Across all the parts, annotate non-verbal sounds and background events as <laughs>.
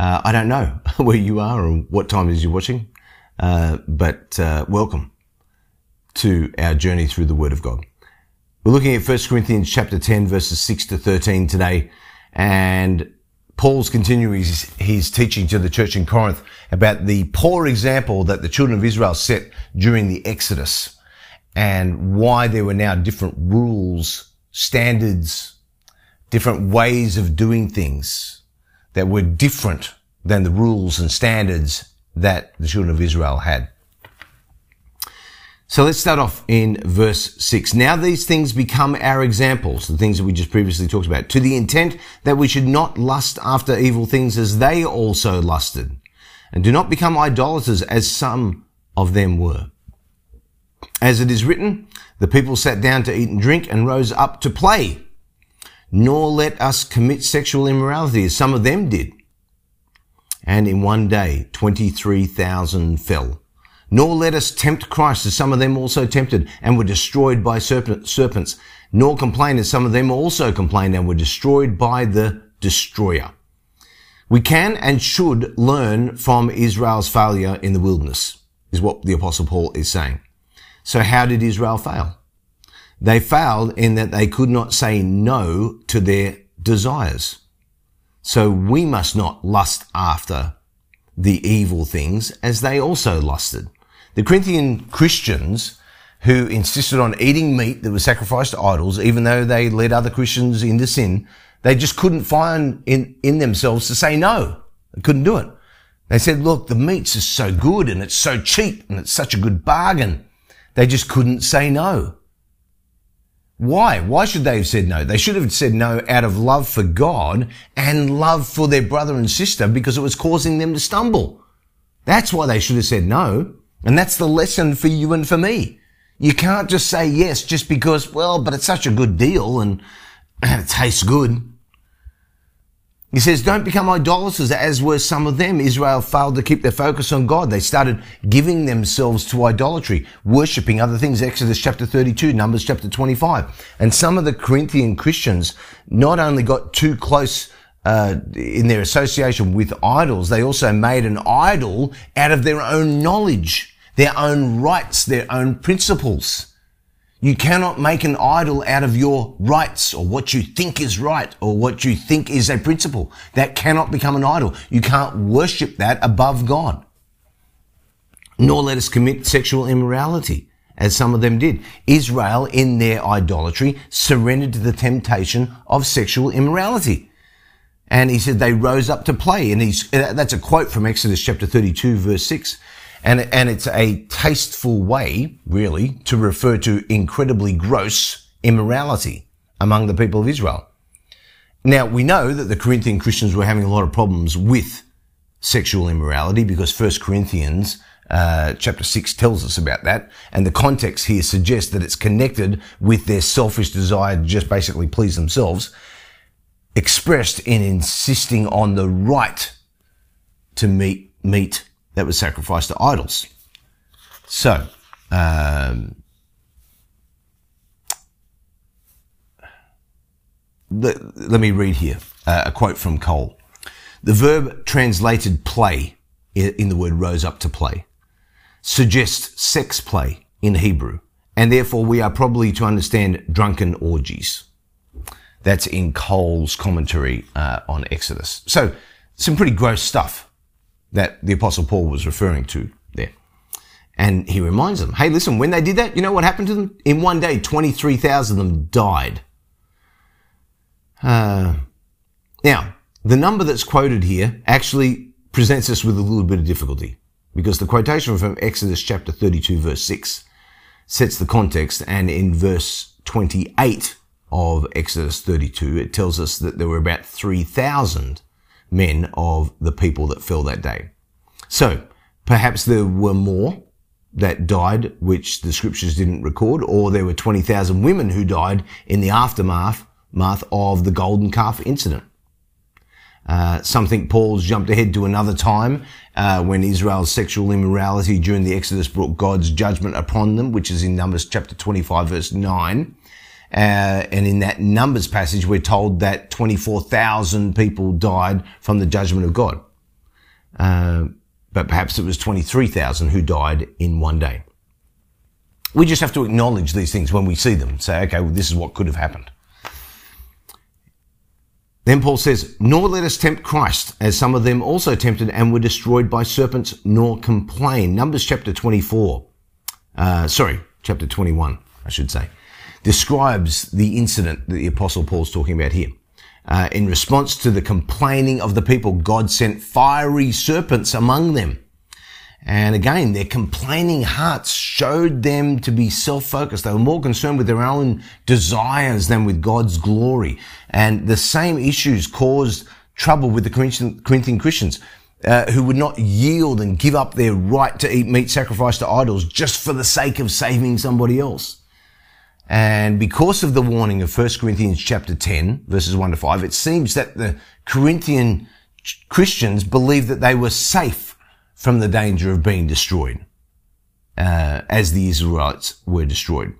Uh, I don't know <laughs> where you are and what time is you're watching, uh, but uh, welcome to our journey through the Word of God. We're looking at 1 Corinthians chapter 10 verses 6 to 13 today, and Paul's continuing his, his teaching to the church in Corinth about the poor example that the children of Israel set during the Exodus and why there were now different rules, standards, different ways of doing things that were different than the rules and standards that the children of Israel had. So let's start off in verse 6. Now these things become our examples, the things that we just previously talked about, to the intent that we should not lust after evil things as they also lusted, and do not become idolaters as some of them were. As it is written, the people sat down to eat and drink and rose up to play nor let us commit sexual immorality as some of them did. And in one day, 23,000 fell. Nor let us tempt Christ as some of them also tempted and were destroyed by serpents. Nor complain as some of them also complained and were destroyed by the destroyer. We can and should learn from Israel's failure in the wilderness, is what the apostle Paul is saying. So how did Israel fail? They failed in that they could not say no to their desires. So we must not lust after the evil things as they also lusted. The Corinthian Christians who insisted on eating meat that was sacrificed to idols, even though they led other Christians into sin, they just couldn't find in, in themselves to say no. They couldn't do it. They said, look, the meat's is so good and it's so cheap and it's such a good bargain. They just couldn't say no. Why? Why should they have said no? They should have said no out of love for God and love for their brother and sister because it was causing them to stumble. That's why they should have said no. And that's the lesson for you and for me. You can't just say yes just because, well, but it's such a good deal and <clears throat> it tastes good. He says, don't become idolaters as were some of them. Israel failed to keep their focus on God. They started giving themselves to idolatry, worshipping other things. Exodus chapter 32, Numbers chapter 25. And some of the Corinthian Christians not only got too close uh, in their association with idols, they also made an idol out of their own knowledge, their own rights, their own principles. You cannot make an idol out of your rights or what you think is right or what you think is a principle. That cannot become an idol. You can't worship that above God. Nor let us commit sexual immorality, as some of them did. Israel, in their idolatry, surrendered to the temptation of sexual immorality. And he said they rose up to play. And he's, uh, that's a quote from Exodus chapter 32 verse 6. And, and it's a tasteful way, really, to refer to incredibly gross immorality among the people of Israel. Now, we know that the Corinthian Christians were having a lot of problems with sexual immorality because 1 Corinthians uh, chapter 6 tells us about that. And the context here suggests that it's connected with their selfish desire to just basically please themselves, expressed in insisting on the right to meet, meet that was sacrificed to idols. So, um, let, me read here uh, a quote from Cole. The verb translated play in the word rose up to play suggests sex play in Hebrew, and therefore we are probably to understand drunken orgies. That's in Cole's commentary uh, on Exodus. So, some pretty gross stuff that the apostle Paul was referring to there. And he reminds them, hey, listen, when they did that, you know what happened to them? In one day, 23,000 of them died. Uh, now, the number that's quoted here actually presents us with a little bit of difficulty because the quotation from Exodus chapter 32 verse 6 sets the context and in verse 28 of Exodus 32, it tells us that there were about 3,000 men of the people that fell that day. So, Perhaps there were more that died, which the scriptures didn't record, or there were 20,000 women who died in the aftermath of the golden calf incident. Uh, some think Paul's jumped ahead to another time uh, when Israel's sexual immorality during the Exodus brought God's judgment upon them, which is in Numbers chapter 25, verse 9. Uh, and in that Numbers passage, we're told that 24,000 people died from the judgment of God. Uh, but perhaps it was 23,000 who died in one day. We just have to acknowledge these things when we see them. Say, okay, well, this is what could have happened. Then Paul says, Nor let us tempt Christ, as some of them also tempted and were destroyed by serpents, nor complain. Numbers chapter 24, uh, sorry, chapter 21, I should say, describes the incident that the Apostle Paul's talking about here. Uh, in response to the complaining of the people, God sent fiery serpents among them. And again, their complaining hearts showed them to be self-focused. They were more concerned with their own desires than with God's glory. And the same issues caused trouble with the Corinthian Christians. Uh, who would not yield and give up their right to eat meat sacrificed to idols just for the sake of saving somebody else. And because of the warning of 1 Corinthians chapter 10, verses 1 to 5, it seems that the Corinthian Christians believed that they were safe from the danger of being destroyed, uh, as the Israelites were destroyed,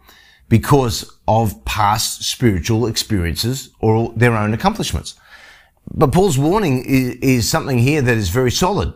because of past spiritual experiences or their own accomplishments. But Paul's warning is, is something here that is very solid.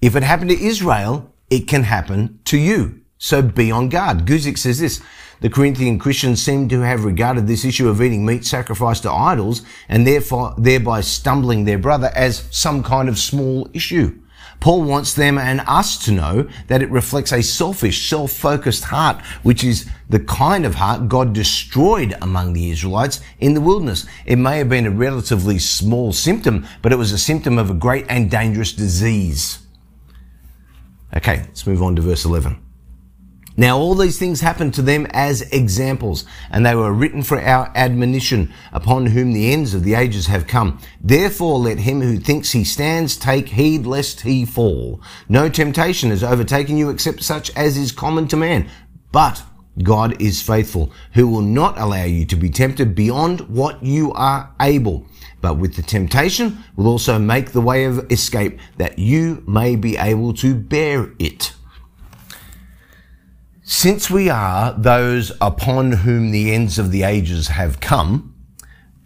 If it happened to Israel, it can happen to you. So be on guard. Guzik says this, the Corinthian Christians seem to have regarded this issue of eating meat sacrificed to idols and therefore thereby stumbling their brother as some kind of small issue. Paul wants them and us to know that it reflects a selfish, self-focused heart, which is the kind of heart God destroyed among the Israelites in the wilderness. It may have been a relatively small symptom, but it was a symptom of a great and dangerous disease. Okay, let's move on to verse 11. Now all these things happened to them as examples, and they were written for our admonition, upon whom the ends of the ages have come. Therefore let him who thinks he stands take heed lest he fall. No temptation has overtaken you except such as is common to man. But God is faithful, who will not allow you to be tempted beyond what you are able, but with the temptation will also make the way of escape that you may be able to bear it. Since we are those upon whom the ends of the ages have come,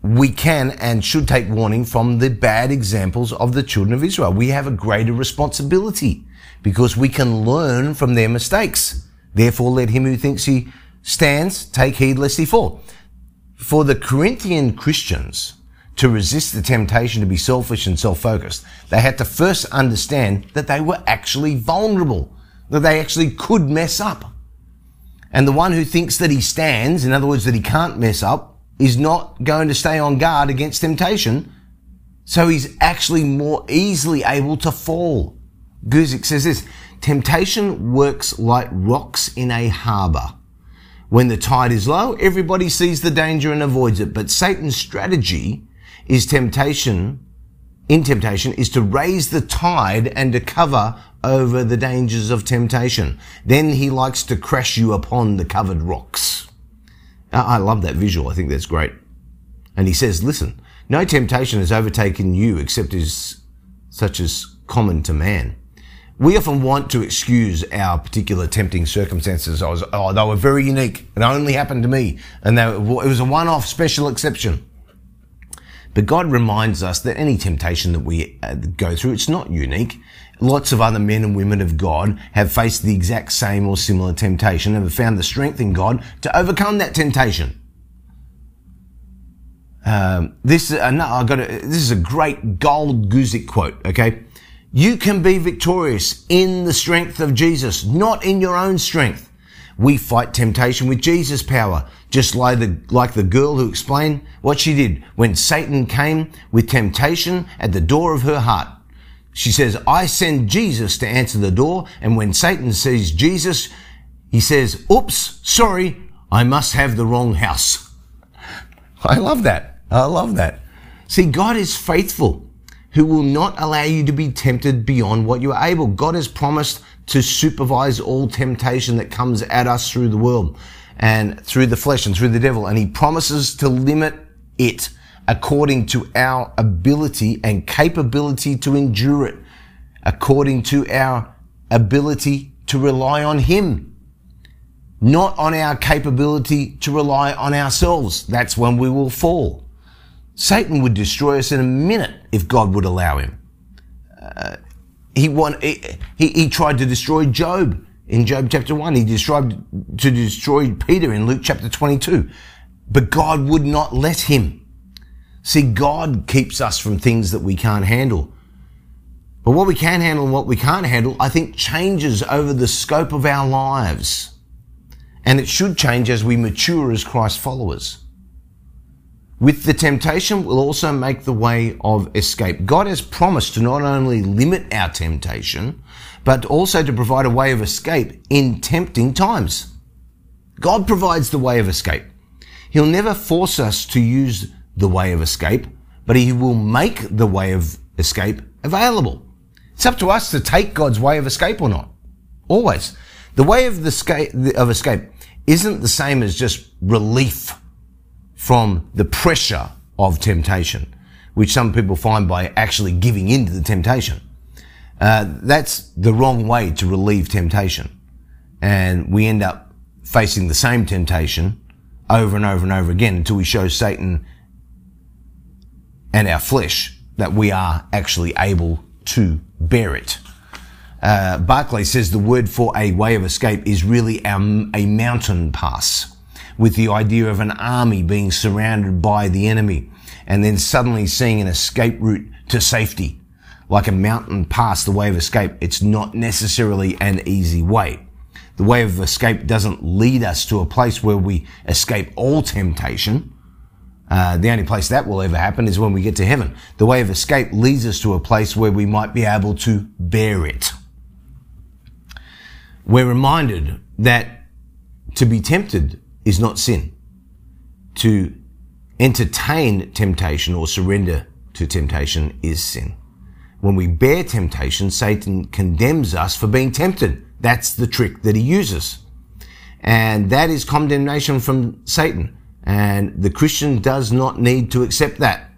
we can and should take warning from the bad examples of the children of Israel. We have a greater responsibility because we can learn from their mistakes. Therefore, let him who thinks he stands take heed lest he fall. For the Corinthian Christians to resist the temptation to be selfish and self-focused, they had to first understand that they were actually vulnerable, that they actually could mess up. And the one who thinks that he stands, in other words, that he can't mess up, is not going to stay on guard against temptation. So he's actually more easily able to fall. Guzik says this, temptation works like rocks in a harbor. When the tide is low, everybody sees the danger and avoids it. But Satan's strategy is temptation, in temptation, is to raise the tide and to cover over the dangers of temptation. Then he likes to crash you upon the covered rocks. I love that visual. I think that's great. And he says, listen, no temptation has overtaken you except as such as common to man. We often want to excuse our particular tempting circumstances. I was, oh, they were very unique. It only happened to me. And they, it was a one-off special exception. But God reminds us that any temptation that we uh, go through, it's not unique. Lots of other men and women of God have faced the exact same or similar temptation and have found the strength in God to overcome that temptation. Um, this, uh, no, I got a, this is a great gold Guzik quote. Okay, you can be victorious in the strength of Jesus, not in your own strength. We fight temptation with Jesus' power, just like the, like the girl who explained what she did when Satan came with temptation at the door of her heart. She says, I send Jesus to answer the door. And when Satan sees Jesus, he says, oops, sorry, I must have the wrong house. I love that. I love that. See, God is faithful. who will not allow you to be tempted beyond what you are able. God has promised to supervise all temptation that comes at us through the world and through the flesh and through the devil. And he promises to limit it according to our ability and capability to endure it, according to our ability to rely on him, not on our capability to rely on ourselves. That's when we will fall. Satan would destroy us in a minute if God would allow him. He, won, he, he, he tried to destroy Job in Job chapter 1. He described to destroy Peter in Luke chapter 22. But God would not let him. See, God keeps us from things that we can't handle. But what we can handle and what we can't handle, I think changes over the scope of our lives. And it should change as we mature as Christ followers. With the temptation will also make the way of escape. God has promised to not only limit our temptation, but also to provide a way of escape in tempting times. God provides the way of escape. He'll never force us to use the way of escape, but he will make the way of escape available. It's up to us to take God's way of escape or not. Always. The way of, the escape, of escape isn't the same as just relief from the pressure of temptation, which some people find by actually giving in to the temptation. Uh, that's the wrong way to relieve temptation. And we end up facing the same temptation over and over and over again until we show Satan and our flesh that we are actually able to bear it. Uh, Barclay says the word for a way of escape is really a, a mountain pass with the idea of an army being surrounded by the enemy and then suddenly seeing an escape route to safety, like a mountain pass the way of escape. It's not necessarily an easy way. The way of escape doesn't lead us to a place where we escape all temptation. Uh, the only place that will ever happen is when we get to heaven. The way of escape leads us to a place where we might be able to bear it. We're reminded that to be tempted is not sin. To entertain temptation or surrender to temptation is sin. When we bear temptation, Satan condemns us for being tempted. That's the trick that he uses. And that is condemnation from Satan. And the Christian does not need to accept that.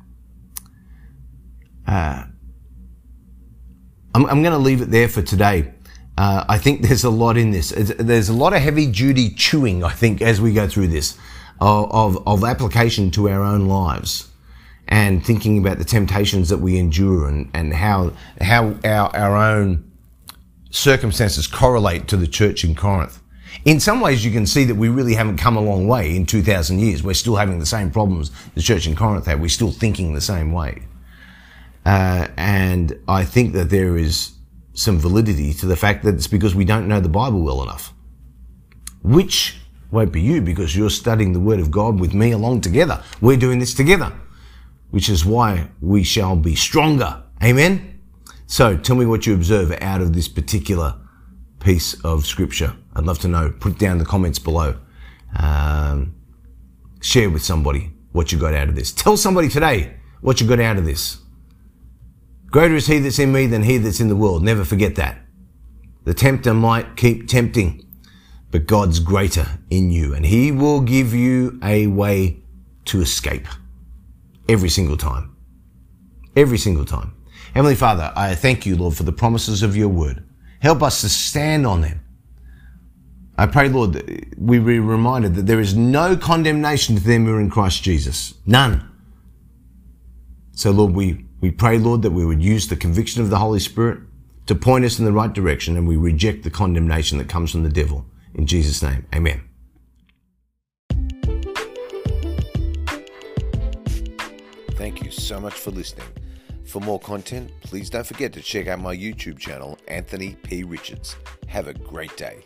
Uh, I'm, I'm going to leave it there for today. Uh, I think there's a lot in this. There's a lot of heavy duty chewing, I think, as we go through this, of, of, of, application to our own lives and thinking about the temptations that we endure and, and how, how our, our own circumstances correlate to the church in Corinth. In some ways, you can see that we really haven't come a long way in 2,000 years. We're still having the same problems the church in Corinth had. We're still thinking the same way. Uh, and I think that there is some validity to the fact that it's because we don't know the Bible well enough. Which won't be you because you're studying the Word of God with me along together. We're doing this together, which is why we shall be stronger. Amen. So tell me what you observe out of this particular piece of scripture. I'd love to know. Put down the comments below. Um, share with somebody what you got out of this. Tell somebody today what you got out of this. Greater is he that's in me than he that's in the world. Never forget that. The tempter might keep tempting, but God's greater in you and he will give you a way to escape every single time. Every single time. Heavenly Father, I thank you, Lord, for the promises of your word. Help us to stand on them. I pray, Lord, that we be reminded that there is no condemnation to them who are in Christ Jesus. None. So, Lord, we we pray, Lord, that we would use the conviction of the Holy Spirit to point us in the right direction and we reject the condemnation that comes from the devil. In Jesus' name, amen. Thank you so much for listening. For more content, please don't forget to check out my YouTube channel, Anthony P. Richards. Have a great day.